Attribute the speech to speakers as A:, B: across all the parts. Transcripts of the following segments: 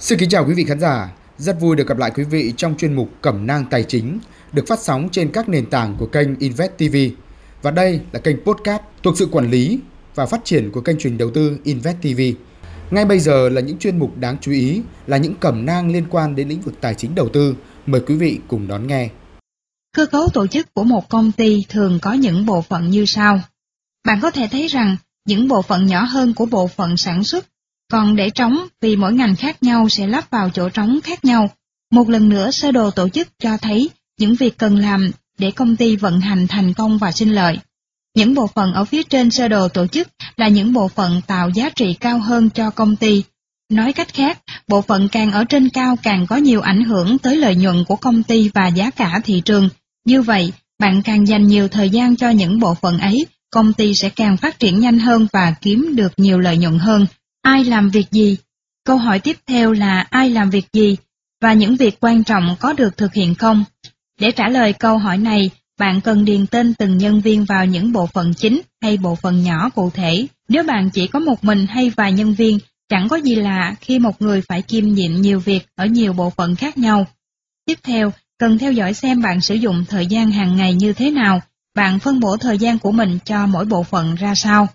A: Xin kính chào quý vị khán giả, rất vui được gặp lại quý vị trong chuyên mục Cẩm nang tài chính được phát sóng trên các nền tảng của kênh Invest TV. Và đây là kênh podcast thuộc sự quản lý và phát triển của kênh truyền đầu tư Invest TV. Ngay bây giờ là những chuyên mục đáng chú ý, là những cẩm nang liên quan đến lĩnh vực tài chính đầu tư. Mời quý vị cùng đón nghe.
B: Cơ cấu tổ chức của một công ty thường có những bộ phận như sau. Bạn có thể thấy rằng những bộ phận nhỏ hơn của bộ phận sản xuất còn để trống vì mỗi ngành khác nhau sẽ lắp vào chỗ trống khác nhau. Một lần nữa sơ đồ tổ chức cho thấy những việc cần làm để công ty vận hành thành công và sinh lợi. Những bộ phận ở phía trên sơ đồ tổ chức là những bộ phận tạo giá trị cao hơn cho công ty. Nói cách khác, bộ phận càng ở trên cao càng có nhiều ảnh hưởng tới lợi nhuận của công ty và giá cả thị trường. Như vậy, bạn càng dành nhiều thời gian cho những bộ phận ấy, công ty sẽ càng phát triển nhanh hơn và kiếm được nhiều lợi nhuận hơn. Ai làm việc gì? Câu hỏi tiếp theo là ai làm việc gì và những việc quan trọng có được thực hiện không? Để trả lời câu hỏi này, bạn cần điền tên từng nhân viên vào những bộ phận chính hay bộ phận nhỏ cụ thể. Nếu bạn chỉ có một mình hay vài nhân viên, chẳng có gì lạ khi một người phải kiêm nhiệm nhiều việc ở nhiều bộ phận khác nhau. Tiếp theo, cần theo dõi xem bạn sử dụng thời gian hàng ngày như thế nào, bạn phân bổ thời gian của mình cho mỗi bộ phận ra sao.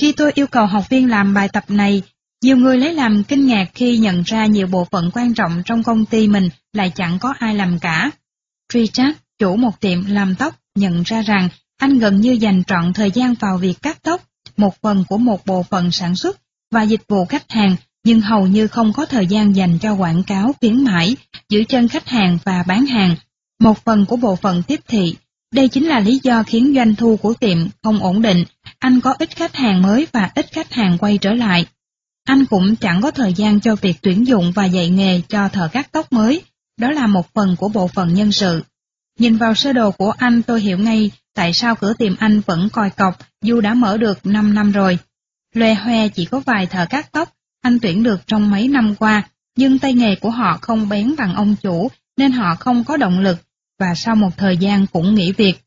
B: Khi tôi yêu cầu học viên làm bài tập này, nhiều người lấy làm kinh ngạc khi nhận ra nhiều bộ phận quan trọng trong công ty mình lại chẳng có ai làm cả. Richard, chủ một tiệm làm tóc, nhận ra rằng anh gần như dành trọn thời gian vào việc cắt tóc, một phần của một bộ phận sản xuất và dịch vụ khách hàng, nhưng hầu như không có thời gian dành cho quảng cáo khuyến mãi, giữ chân khách hàng và bán hàng, một phần của bộ phận tiếp thị. Đây chính là lý do khiến doanh thu của tiệm không ổn định anh có ít khách hàng mới và ít khách hàng quay trở lại. Anh cũng chẳng có thời gian cho việc tuyển dụng và dạy nghề cho thợ cắt tóc mới, đó là một phần của bộ phận nhân sự. Nhìn vào sơ đồ của anh tôi hiểu ngay tại sao cửa tiệm anh vẫn còi cọc dù đã mở được 5 năm rồi. Loe hoe chỉ có vài thợ cắt tóc, anh tuyển được trong mấy năm qua, nhưng tay nghề của họ không bén bằng ông chủ nên họ không có động lực và sau một thời gian cũng nghỉ việc.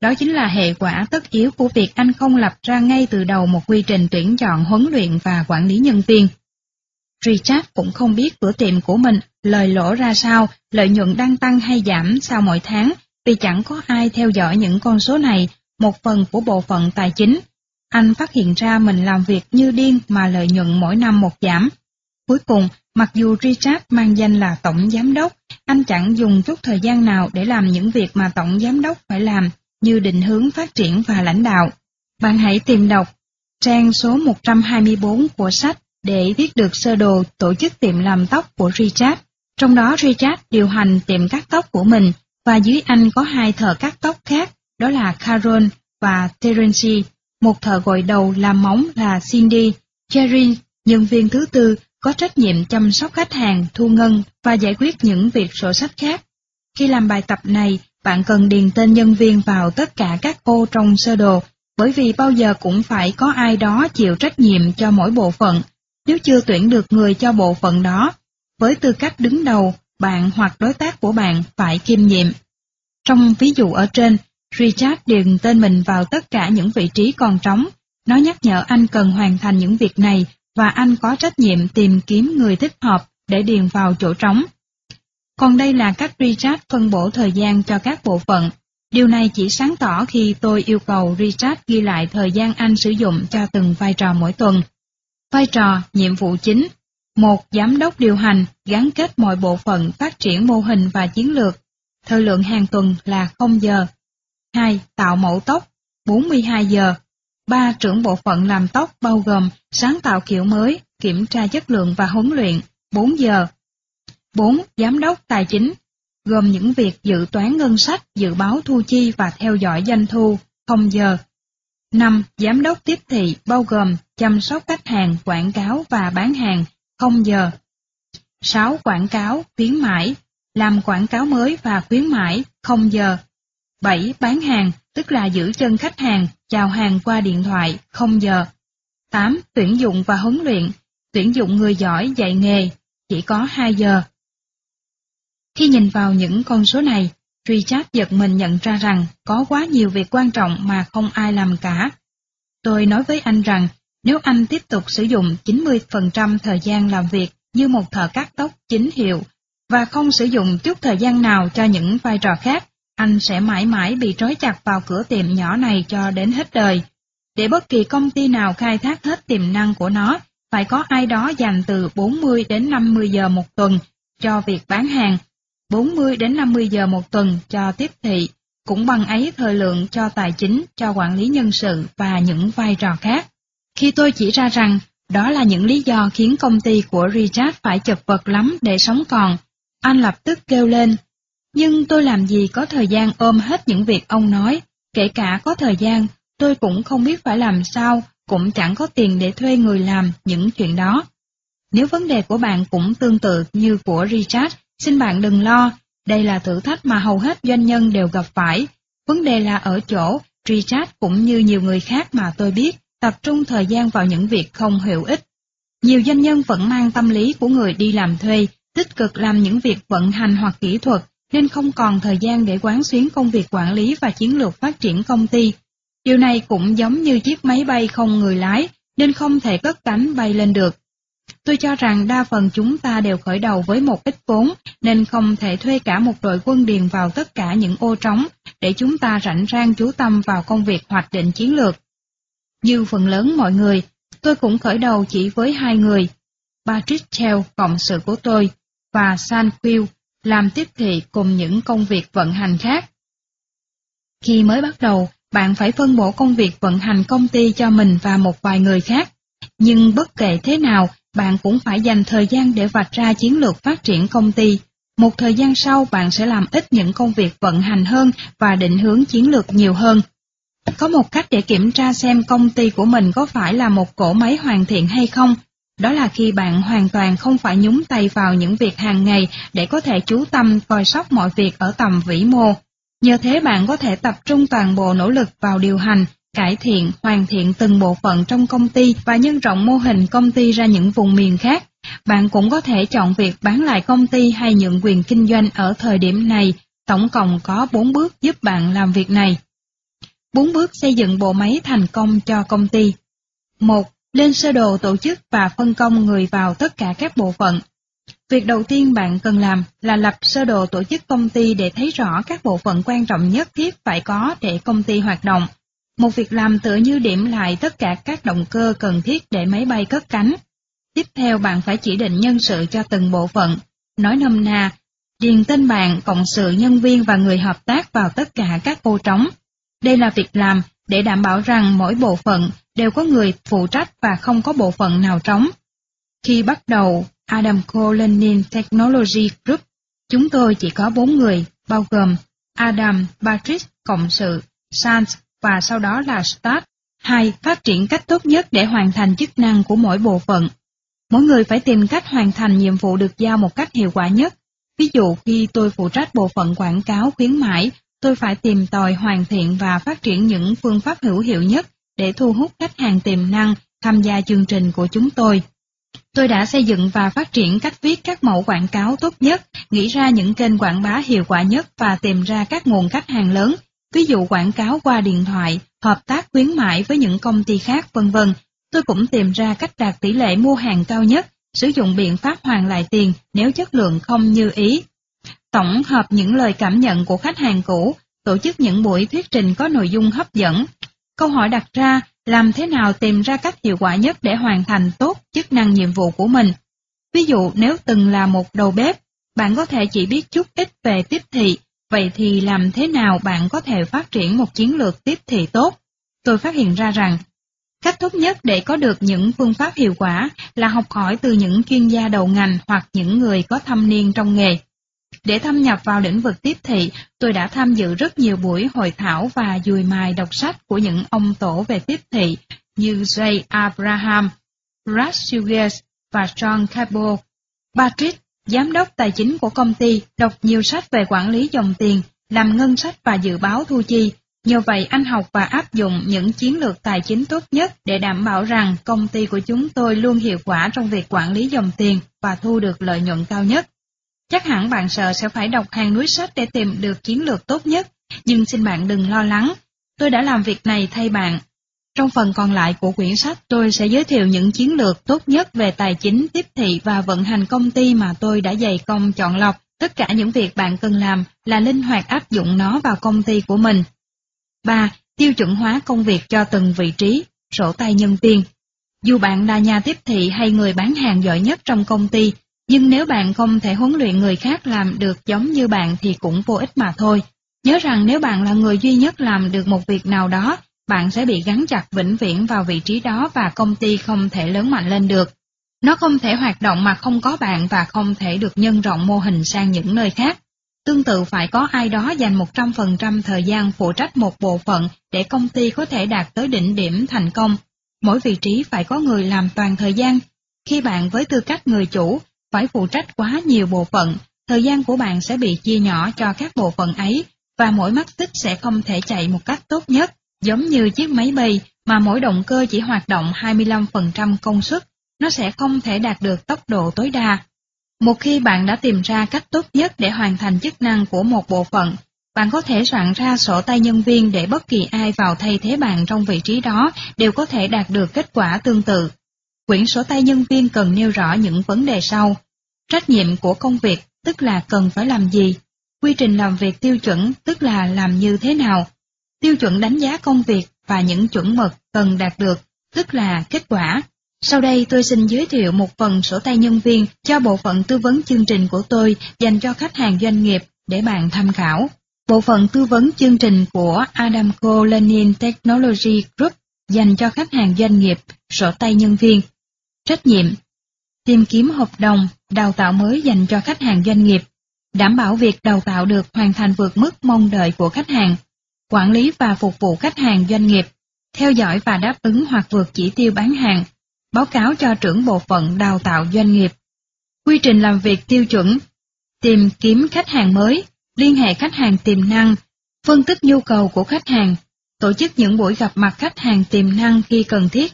B: Đó chính là hệ quả tất yếu của việc anh không lập ra ngay từ đầu một quy trình tuyển chọn huấn luyện và quản lý nhân viên. Richard cũng không biết cửa tiệm của mình lời lỗ ra sao, lợi nhuận đang tăng hay giảm sau mỗi tháng, vì chẳng có ai theo dõi những con số này, một phần của bộ phận tài chính. Anh phát hiện ra mình làm việc như điên mà lợi nhuận mỗi năm một giảm. Cuối cùng, mặc dù Richard mang danh là tổng giám đốc, anh chẳng dùng chút thời gian nào để làm những việc mà tổng giám đốc phải làm, như định hướng phát triển và lãnh đạo. Bạn hãy tìm đọc trang số 124 của sách để viết được sơ đồ tổ chức tiệm làm tóc của Richard. Trong đó Richard điều hành tiệm cắt tóc của mình và dưới anh có hai thợ cắt tóc khác, đó là Carol và Terence. Một thợ gội đầu làm móng là Cindy. Jerry, nhân viên thứ tư, có trách nhiệm chăm sóc khách hàng, thu ngân và giải quyết những việc sổ sách khác. Khi làm bài tập này, bạn cần điền tên nhân viên vào tất cả các ô trong sơ đồ, bởi vì bao giờ cũng phải có ai đó chịu trách nhiệm cho mỗi bộ phận, nếu chưa tuyển được người cho bộ phận đó. Với tư cách đứng đầu, bạn hoặc đối tác của bạn phải kiêm nhiệm. Trong ví dụ ở trên, Richard điền tên mình vào tất cả những vị trí còn trống. Nó nhắc nhở anh cần hoàn thành những việc này và anh có trách nhiệm tìm kiếm người thích hợp để điền vào chỗ trống. Còn đây là cách Richard phân bổ thời gian cho các bộ phận. Điều này chỉ sáng tỏ khi tôi yêu cầu Richard ghi lại thời gian anh sử dụng cho từng vai trò mỗi tuần. Vai trò, nhiệm vụ chính. một Giám đốc điều hành, gắn kết mọi bộ phận phát triển mô hình và chiến lược. Thời lượng hàng tuần là 0 giờ. 2. Tạo mẫu tóc, 42 giờ. 3. Trưởng bộ phận làm tóc bao gồm sáng tạo kiểu mới, kiểm tra chất lượng và huấn luyện, 4 giờ. 4. Giám đốc tài chính, gồm những việc dự toán ngân sách, dự báo thu chi và theo dõi doanh thu, không giờ. 5. Giám đốc tiếp thị bao gồm chăm sóc khách hàng, quảng cáo và bán hàng, không giờ. 6. Quảng cáo, khuyến mãi, làm quảng cáo mới và khuyến mãi, không giờ. 7. Bán hàng, tức là giữ chân khách hàng, chào hàng qua điện thoại, không giờ. 8. Tuyển dụng và huấn luyện, tuyển dụng người giỏi dạy nghề, chỉ có 2 giờ. Khi nhìn vào những con số này, Richard giật mình nhận ra rằng có quá nhiều việc quan trọng mà không ai làm cả. Tôi nói với anh rằng nếu anh tiếp tục sử dụng 90% thời gian làm việc như một thợ cắt tóc chính hiệu và không sử dụng chút thời gian nào cho những vai trò khác, anh sẽ mãi mãi bị trói chặt vào cửa tiệm nhỏ này cho đến hết đời. Để bất kỳ công ty nào khai thác hết tiềm năng của nó, phải có ai đó dành từ 40 đến 50 giờ một tuần cho việc bán hàng, 40 đến 50 giờ một tuần cho tiếp thị, cũng bằng ấy thời lượng cho tài chính, cho quản lý nhân sự và những vai trò khác. Khi tôi chỉ ra rằng đó là những lý do khiến công ty của Richard phải chật vật lắm để sống còn, anh lập tức kêu lên. Nhưng tôi làm gì có thời gian ôm hết những việc ông nói, kể cả có thời gian, tôi cũng không biết phải làm sao, cũng chẳng có tiền để thuê người làm những chuyện đó. Nếu vấn đề của bạn cũng tương tự như của Richard, xin bạn đừng lo, đây là thử thách mà hầu hết doanh nhân đều gặp phải. Vấn đề là ở chỗ, Richard cũng như nhiều người khác mà tôi biết, tập trung thời gian vào những việc không hữu ích. Nhiều doanh nhân vẫn mang tâm lý của người đi làm thuê, tích cực làm những việc vận hành hoặc kỹ thuật, nên không còn thời gian để quán xuyến công việc quản lý và chiến lược phát triển công ty. Điều này cũng giống như chiếc máy bay không người lái, nên không thể cất cánh bay lên được. Tôi cho rằng đa phần chúng ta đều khởi đầu với một ít vốn, nên không thể thuê cả một đội quân điền vào tất cả những ô trống, để chúng ta rảnh rang chú tâm vào công việc hoạch định chiến lược. Như phần lớn mọi người, tôi cũng khởi đầu chỉ với hai người, Patrick Chell, cộng sự của tôi, và San Quill, làm tiếp thị cùng những công việc vận hành khác. Khi mới bắt đầu, bạn phải phân bổ công việc vận hành công ty cho mình và một vài người khác. Nhưng bất kể thế nào, bạn cũng phải dành thời gian để vạch ra chiến lược phát triển công ty. Một thời gian sau bạn sẽ làm ít những công việc vận hành hơn và định hướng chiến lược nhiều hơn. Có một cách để kiểm tra xem công ty của mình có phải là một cỗ máy hoàn thiện hay không. Đó là khi bạn hoàn toàn không phải nhúng tay vào những việc hàng ngày để có thể chú tâm coi sóc mọi việc ở tầm vĩ mô. Nhờ thế bạn có thể tập trung toàn bộ nỗ lực vào điều hành, cải thiện, hoàn thiện từng bộ phận trong công ty và nhân rộng mô hình công ty ra những vùng miền khác. Bạn cũng có thể chọn việc bán lại công ty hay nhượng quyền kinh doanh ở thời điểm này. Tổng cộng có 4 bước giúp bạn làm việc này. 4 bước xây dựng bộ máy thành công cho công ty. 1. Lên sơ đồ tổ chức và phân công người vào tất cả các bộ phận. Việc đầu tiên bạn cần làm là lập sơ đồ tổ chức công ty để thấy rõ các bộ phận quan trọng nhất thiết phải có để công ty hoạt động. Một việc làm tựa như điểm lại tất cả các động cơ cần thiết để máy bay cất cánh. Tiếp theo bạn phải chỉ định nhân sự cho từng bộ phận. Nói nôm na, điền tên bạn, cộng sự nhân viên và người hợp tác vào tất cả các ô trống. Đây là việc làm để đảm bảo rằng mỗi bộ phận đều có người phụ trách và không có bộ phận nào trống. Khi bắt đầu Adam Lenin Technology Group, chúng tôi chỉ có bốn người, bao gồm Adam, Patrick, Cộng sự, sanz và sau đó là Start. Hai, phát triển cách tốt nhất để hoàn thành chức năng của mỗi bộ phận. Mỗi người phải tìm cách hoàn thành nhiệm vụ được giao một cách hiệu quả nhất. Ví dụ khi tôi phụ trách bộ phận quảng cáo khuyến mãi, tôi phải tìm tòi hoàn thiện và phát triển những phương pháp hữu hiệu nhất để thu hút khách hàng tiềm năng tham gia chương trình của chúng tôi. Tôi đã xây dựng và phát triển cách viết các mẫu quảng cáo tốt nhất, nghĩ ra những kênh quảng bá hiệu quả nhất và tìm ra các nguồn khách hàng lớn, ví dụ quảng cáo qua điện thoại, hợp tác khuyến mãi với những công ty khác vân vân. Tôi cũng tìm ra cách đạt tỷ lệ mua hàng cao nhất, sử dụng biện pháp hoàn lại tiền nếu chất lượng không như ý. Tổng hợp những lời cảm nhận của khách hàng cũ, tổ chức những buổi thuyết trình có nội dung hấp dẫn. Câu hỏi đặt ra làm thế nào tìm ra cách hiệu quả nhất để hoàn thành tốt chức năng nhiệm vụ của mình. Ví dụ nếu từng là một đầu bếp, bạn có thể chỉ biết chút ít về tiếp thị, vậy thì làm thế nào bạn có thể phát triển một chiến lược tiếp thị tốt? Tôi phát hiện ra rằng, cách tốt nhất để có được những phương pháp hiệu quả là học hỏi từ những chuyên gia đầu ngành hoặc những người có thâm niên trong nghề. Để thâm nhập vào lĩnh vực tiếp thị, tôi đã tham dự rất nhiều buổi hội thảo và dùi mài đọc sách của những ông tổ về tiếp thị như Jay Abraham, Brad Sugars và John Cabot. Patrick, giám đốc tài chính của công ty, đọc nhiều sách về quản lý dòng tiền, làm ngân sách và dự báo thu chi. Nhờ vậy anh học và áp dụng những chiến lược tài chính tốt nhất để đảm bảo rằng công ty của chúng tôi luôn hiệu quả trong việc quản lý dòng tiền và thu được lợi nhuận cao nhất. Chắc hẳn bạn sợ sẽ phải đọc hàng núi sách để tìm được chiến lược tốt nhất, nhưng xin bạn đừng lo lắng. Tôi đã làm việc này thay bạn. Trong phần còn lại của quyển sách tôi sẽ giới thiệu những chiến lược tốt nhất về tài chính, tiếp thị và vận hành công ty mà tôi đã dày công chọn lọc. Tất cả những việc bạn cần làm là linh hoạt áp dụng nó vào công ty của mình. 3. Tiêu chuẩn hóa công việc cho từng vị trí, sổ tay nhân viên. Dù bạn là nhà tiếp thị hay người bán hàng giỏi nhất trong công ty, nhưng nếu bạn không thể huấn luyện người khác làm được giống như bạn thì cũng vô ích mà thôi. Nhớ rằng nếu bạn là người duy nhất làm được một việc nào đó, bạn sẽ bị gắn chặt vĩnh viễn vào vị trí đó và công ty không thể lớn mạnh lên được. Nó không thể hoạt động mà không có bạn và không thể được nhân rộng mô hình sang những nơi khác. Tương tự phải có ai đó dành 100% thời gian phụ trách một bộ phận để công ty có thể đạt tới đỉnh điểm thành công. Mỗi vị trí phải có người làm toàn thời gian. Khi bạn với tư cách người chủ phải phụ trách quá nhiều bộ phận, thời gian của bạn sẽ bị chia nhỏ cho các bộ phận ấy và mỗi mắt xích sẽ không thể chạy một cách tốt nhất, giống như chiếc máy bay mà mỗi động cơ chỉ hoạt động 25% công suất, nó sẽ không thể đạt được tốc độ tối đa. Một khi bạn đã tìm ra cách tốt nhất để hoàn thành chức năng của một bộ phận, bạn có thể soạn ra sổ tay nhân viên để bất kỳ ai vào thay thế bạn trong vị trí đó đều có thể đạt được kết quả tương tự. Quyển sổ tay nhân viên cần nêu rõ những vấn đề sau. Trách nhiệm của công việc, tức là cần phải làm gì. Quy trình làm việc tiêu chuẩn, tức là làm như thế nào. Tiêu chuẩn đánh giá công việc và những chuẩn mực cần đạt được, tức là kết quả. Sau đây tôi xin giới thiệu một phần sổ tay nhân viên cho bộ phận tư vấn chương trình của tôi dành cho khách hàng doanh nghiệp để bạn tham khảo. Bộ phận tư vấn chương trình của Adamco Lenin Technology Group dành cho khách hàng doanh nghiệp, sổ tay nhân viên. Trách nhiệm Tìm kiếm hợp đồng, đào tạo mới dành cho khách hàng doanh nghiệp, đảm bảo việc đào tạo được hoàn thành vượt mức mong đợi của khách hàng, quản lý và phục vụ khách hàng doanh nghiệp, theo dõi và đáp ứng hoặc vượt chỉ tiêu bán hàng, báo cáo cho trưởng bộ phận đào tạo doanh nghiệp. Quy trình làm việc tiêu chuẩn, tìm kiếm khách hàng mới, liên hệ khách hàng tiềm năng, phân tích nhu cầu của khách hàng, tổ chức những buổi gặp mặt khách hàng tiềm năng khi cần thiết,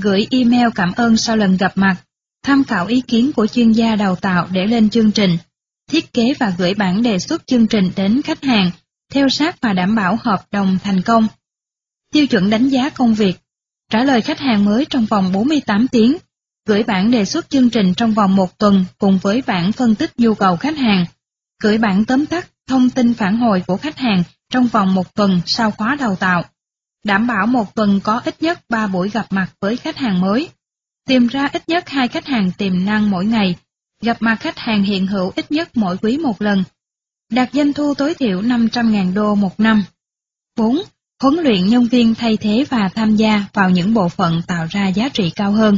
B: gửi email cảm ơn sau lần gặp mặt, tham khảo ý kiến của chuyên gia đào tạo để lên chương trình, thiết kế và gửi bản đề xuất chương trình đến khách hàng, theo sát và đảm bảo hợp đồng thành công. Tiêu chuẩn đánh giá công việc, trả lời khách hàng mới trong vòng 48 tiếng, gửi bản đề xuất chương trình trong vòng một tuần cùng với bản phân tích nhu cầu khách hàng, gửi bản tóm tắt thông tin phản hồi của khách hàng trong vòng một tuần sau khóa đào tạo. Đảm bảo một tuần có ít nhất 3 buổi gặp mặt với khách hàng mới. Tìm ra ít nhất hai khách hàng tiềm năng mỗi ngày, gặp mặt khách hàng hiện hữu ít nhất mỗi quý một lần. Đạt doanh thu tối thiểu 500.000 đô một năm. 4 huấn luyện nhân viên thay thế và tham gia vào những bộ phận tạo ra giá trị cao hơn.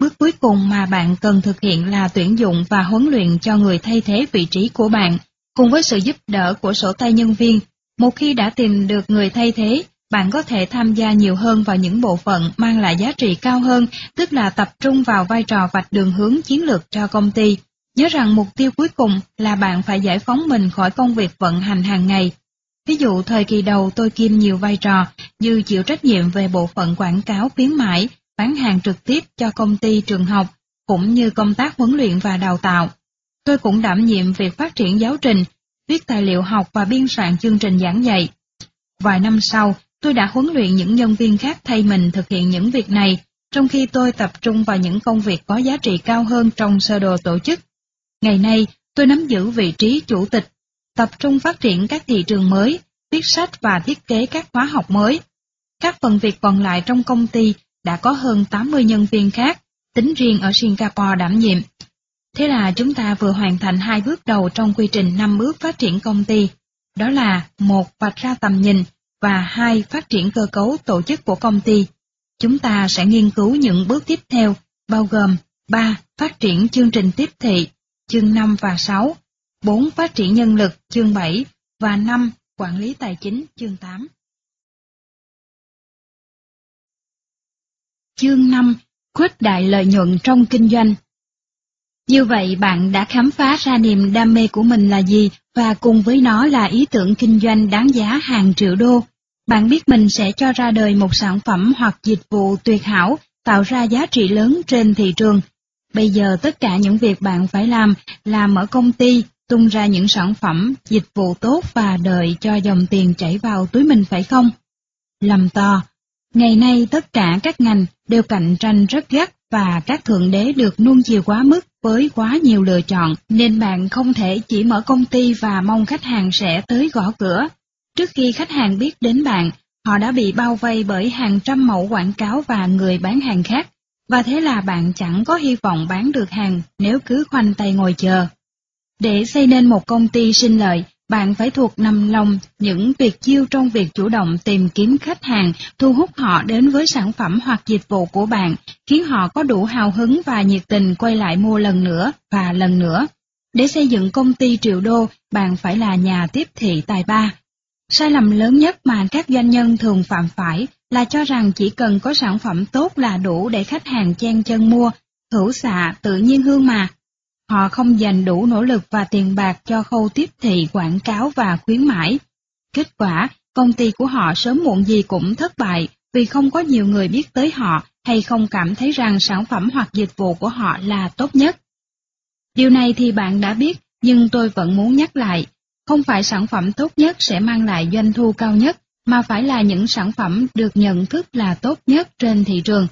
B: Bước cuối cùng mà bạn cần thực hiện là tuyển dụng và huấn luyện cho người thay thế vị trí của bạn, cùng với sự giúp đỡ của sổ tay nhân viên. Một khi đã tìm được người thay thế, bạn có thể tham gia nhiều hơn vào những bộ phận mang lại giá trị cao hơn, tức là tập trung vào vai trò vạch đường hướng chiến lược cho công ty. Nhớ rằng mục tiêu cuối cùng là bạn phải giải phóng mình khỏi công việc vận hành hàng ngày Ví dụ thời kỳ đầu tôi kiêm nhiều vai trò như chịu trách nhiệm về bộ phận quảng cáo khuyến mãi, bán hàng trực tiếp cho công ty trường học, cũng như công tác huấn luyện và đào tạo. Tôi cũng đảm nhiệm việc phát triển giáo trình, viết tài liệu học và biên soạn chương trình giảng dạy. Vài năm sau, tôi đã huấn luyện những nhân viên khác thay mình thực hiện những việc này, trong khi tôi tập trung vào những công việc có giá trị cao hơn trong sơ đồ tổ chức. Ngày nay, tôi nắm giữ vị trí chủ tịch tập trung phát triển các thị trường mới, viết sách và thiết kế các khóa học mới. Các phần việc còn lại trong công ty đã có hơn 80 nhân viên khác, tính riêng ở Singapore đảm nhiệm. Thế là chúng ta vừa hoàn thành hai bước đầu trong quy trình năm bước phát triển công ty. Đó là một vạch ra tầm nhìn và hai phát triển cơ cấu tổ chức của công ty. Chúng ta sẽ nghiên cứu những bước tiếp theo, bao gồm 3. Phát triển chương trình tiếp thị, chương 5 và 6, 4. Phát triển nhân lực chương 7 và 5. Quản lý tài chính chương 8. Chương 5. Khuếch đại lợi nhuận trong kinh doanh Như vậy bạn đã khám phá ra niềm đam mê của mình là gì và cùng với nó là ý tưởng kinh doanh đáng giá hàng triệu đô. Bạn biết mình sẽ cho ra đời một sản phẩm hoặc dịch vụ tuyệt hảo, tạo ra giá trị lớn trên thị trường. Bây giờ tất cả những việc bạn phải làm là mở công ty, tung ra những sản phẩm, dịch vụ tốt và đợi cho dòng tiền chảy vào túi mình phải không? Lầm to. Ngày nay tất cả các ngành đều cạnh tranh rất gắt và các thượng đế được nuông chiều quá mức với quá nhiều lựa chọn nên bạn không thể chỉ mở công ty và mong khách hàng sẽ tới gõ cửa. Trước khi khách hàng biết đến bạn, họ đã bị bao vây bởi hàng trăm mẫu quảng cáo và người bán hàng khác, và thế là bạn chẳng có hy vọng bán được hàng nếu cứ khoanh tay ngồi chờ. Để xây nên một công ty sinh lợi, bạn phải thuộc nằm lòng những tuyệt chiêu trong việc chủ động tìm kiếm khách hàng, thu hút họ đến với sản phẩm hoặc dịch vụ của bạn, khiến họ có đủ hào hứng và nhiệt tình quay lại mua lần nữa và lần nữa. Để xây dựng công ty triệu đô, bạn phải là nhà tiếp thị tài ba. Sai lầm lớn nhất mà các doanh nhân thường phạm phải là cho rằng chỉ cần có sản phẩm tốt là đủ để khách hàng chen chân mua, hữu xạ tự nhiên hương mà, Họ không dành đủ nỗ lực và tiền bạc cho khâu tiếp thị quảng cáo và khuyến mãi. Kết quả, công ty của họ sớm muộn gì cũng thất bại vì không có nhiều người biết tới họ hay không cảm thấy rằng sản phẩm hoặc dịch vụ của họ là tốt nhất. Điều này thì bạn đã biết, nhưng tôi vẫn muốn nhắc lại, không phải sản phẩm tốt nhất sẽ mang lại doanh thu cao nhất, mà phải là những sản phẩm được nhận thức là tốt nhất trên thị trường.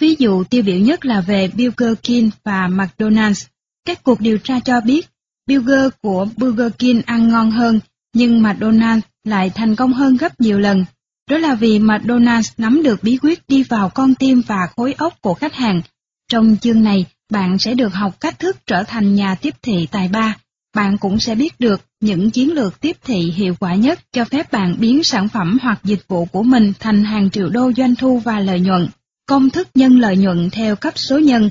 B: Ví dụ tiêu biểu nhất là về Burger King và McDonald's. Các cuộc điều tra cho biết, burger của Burger King ăn ngon hơn, nhưng McDonald's lại thành công hơn gấp nhiều lần. Đó là vì McDonald's nắm được bí quyết đi vào con tim và khối óc của khách hàng. Trong chương này, bạn sẽ được học cách thức trở thành nhà tiếp thị tài ba. Bạn cũng sẽ biết được những chiến lược tiếp thị hiệu quả nhất cho phép bạn biến sản phẩm hoặc dịch vụ của mình thành hàng triệu đô doanh thu và lợi nhuận. Công thức nhân lợi nhuận theo cấp số nhân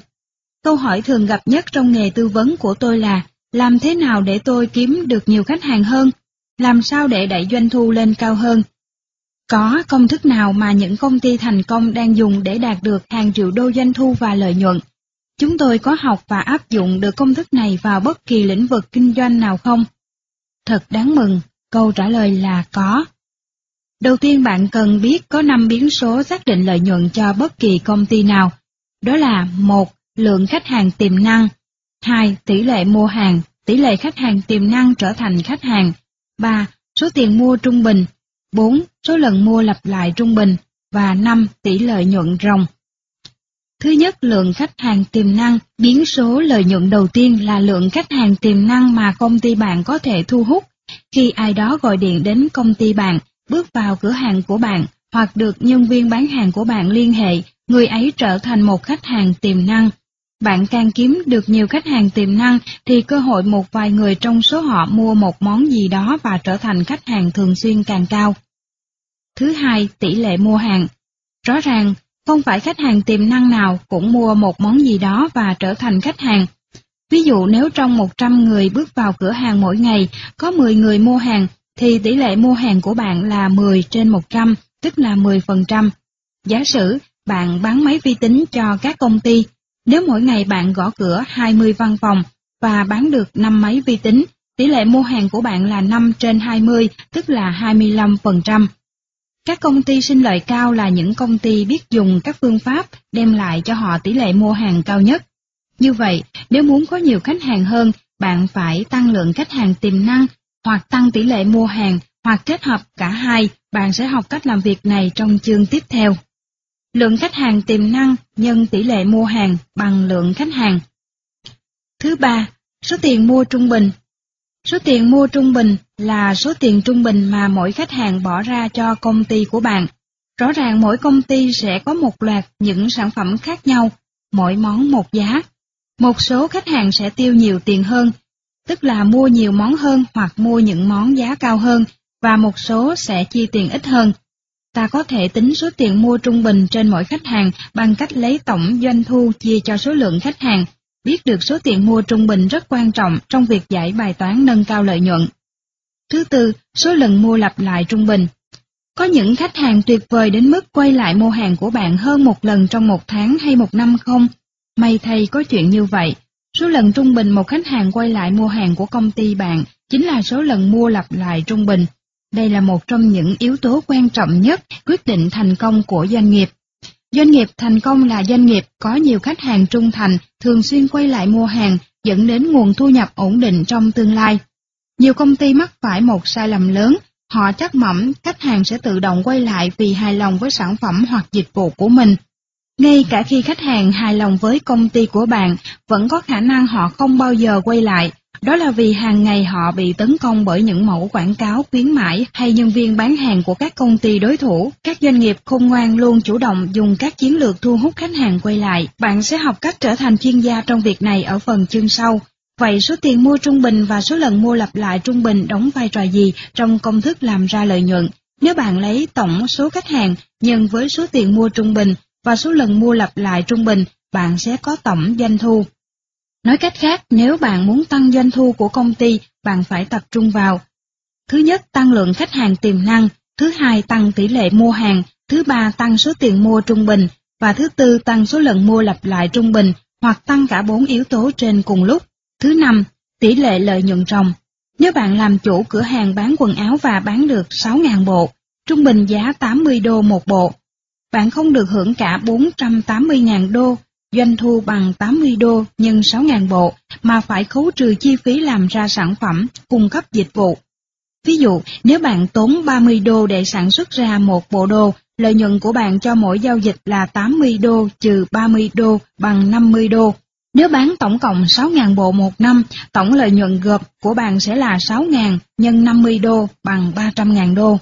B: Câu hỏi thường gặp nhất trong nghề tư vấn của tôi là, làm thế nào để tôi kiếm được nhiều khách hàng hơn? Làm sao để đẩy doanh thu lên cao hơn? Có công thức nào mà những công ty thành công đang dùng để đạt được hàng triệu đô doanh thu và lợi nhuận? Chúng tôi có học và áp dụng được công thức này vào bất kỳ lĩnh vực kinh doanh nào không? Thật đáng mừng, câu trả lời là có. Đầu tiên bạn cần biết có 5 biến số xác định lợi nhuận cho bất kỳ công ty nào. Đó là một lượng khách hàng tiềm năng. 2. Tỷ lệ mua hàng, tỷ lệ khách hàng tiềm năng trở thành khách hàng. 3. Số tiền mua trung bình. 4. Số lần mua lặp lại trung bình. Và 5. Tỷ lệ nhuận ròng. Thứ nhất, lượng khách hàng tiềm năng, biến số lợi nhuận đầu tiên là lượng khách hàng tiềm năng mà công ty bạn có thể thu hút. Khi ai đó gọi điện đến công ty bạn, bước vào cửa hàng của bạn, hoặc được nhân viên bán hàng của bạn liên hệ, người ấy trở thành một khách hàng tiềm năng. Bạn càng kiếm được nhiều khách hàng tiềm năng thì cơ hội một vài người trong số họ mua một món gì đó và trở thành khách hàng thường xuyên càng cao. Thứ hai, tỷ lệ mua hàng. Rõ ràng, không phải khách hàng tiềm năng nào cũng mua một món gì đó và trở thành khách hàng. Ví dụ nếu trong 100 người bước vào cửa hàng mỗi ngày, có 10 người mua hàng, thì tỷ lệ mua hàng của bạn là 10 trên 100, tức là 10%. Giả sử bạn bán máy vi tính cho các công ty, nếu mỗi ngày bạn gõ cửa 20 văn phòng và bán được 5 máy vi tính, tỷ lệ mua hàng của bạn là 5 trên 20, tức là 25%. Các công ty sinh lợi cao là những công ty biết dùng các phương pháp đem lại cho họ tỷ lệ mua hàng cao nhất. Như vậy, nếu muốn có nhiều khách hàng hơn, bạn phải tăng lượng khách hàng tiềm năng, hoặc tăng tỷ lệ mua hàng, hoặc kết hợp cả hai, bạn sẽ học cách làm việc này trong chương tiếp theo. Lượng khách hàng tiềm năng nhân tỷ lệ mua hàng bằng lượng khách hàng. Thứ ba, số tiền mua trung bình. Số tiền mua trung bình là số tiền trung bình mà mỗi khách hàng bỏ ra cho công ty của bạn. Rõ ràng mỗi công ty sẽ có một loạt những sản phẩm khác nhau, mỗi món một giá. Một số khách hàng sẽ tiêu nhiều tiền hơn, tức là mua nhiều món hơn hoặc mua những món giá cao hơn, và một số sẽ chi tiền ít hơn, ta có thể tính số tiền mua trung bình trên mỗi khách hàng bằng cách lấy tổng doanh thu chia cho số lượng khách hàng. Biết được số tiền mua trung bình rất quan trọng trong việc giải bài toán nâng cao lợi nhuận. Thứ tư, số lần mua lặp lại trung bình. Có những khách hàng tuyệt vời đến mức quay lại mua hàng của bạn hơn một lần trong một tháng hay một năm không? May thay có chuyện như vậy. Số lần trung bình một khách hàng quay lại mua hàng của công ty bạn chính là số lần mua lặp lại trung bình. Đây là một trong những yếu tố quan trọng nhất quyết định thành công của doanh nghiệp. Doanh nghiệp thành công là doanh nghiệp có nhiều khách hàng trung thành, thường xuyên quay lại mua hàng, dẫn đến nguồn thu nhập ổn định trong tương lai. Nhiều công ty mắc phải một sai lầm lớn, họ chắc mẩm khách hàng sẽ tự động quay lại vì hài lòng với sản phẩm hoặc dịch vụ của mình. Ngay cả khi khách hàng hài lòng với công ty của bạn, vẫn có khả năng họ không bao giờ quay lại. Đó là vì hàng ngày họ bị tấn công bởi những mẫu quảng cáo khuyến mãi hay nhân viên bán hàng của các công ty đối thủ. Các doanh nghiệp khôn ngoan luôn chủ động dùng các chiến lược thu hút khách hàng quay lại. Bạn sẽ học cách trở thành chuyên gia trong việc này ở phần chương sau. Vậy số tiền mua trung bình và số lần mua lặp lại trung bình đóng vai trò gì trong công thức làm ra lợi nhuận? Nếu bạn lấy tổng số khách hàng nhân với số tiền mua trung bình và số lần mua lặp lại trung bình, bạn sẽ có tổng doanh thu. Nói cách khác, nếu bạn muốn tăng doanh thu của công ty, bạn phải tập trung vào Thứ nhất, tăng lượng khách hàng tiềm năng, thứ hai, tăng tỷ lệ mua hàng, thứ ba, tăng số tiền mua trung bình, và thứ tư, tăng số lần mua lặp lại trung bình, hoặc tăng cả bốn yếu tố trên cùng lúc. Thứ năm, tỷ lệ lợi nhuận ròng. Nếu bạn làm chủ cửa hàng bán quần áo và bán được 6.000 bộ, trung bình giá 80 đô một bộ, bạn không được hưởng cả 480.000 đô, doanh thu bằng 80 đô nhân 6.000 bộ, mà phải khấu trừ chi phí làm ra sản phẩm, cung cấp dịch vụ. Ví dụ, nếu bạn tốn 30 đô để sản xuất ra một bộ đồ, lợi nhuận của bạn cho mỗi giao dịch là 80 đô trừ 30 đô bằng 50 đô. Nếu bán tổng cộng 6.000 bộ một năm, tổng lợi nhuận gộp của bạn sẽ là 6.000 nhân 50 đô bằng 300.000 đô.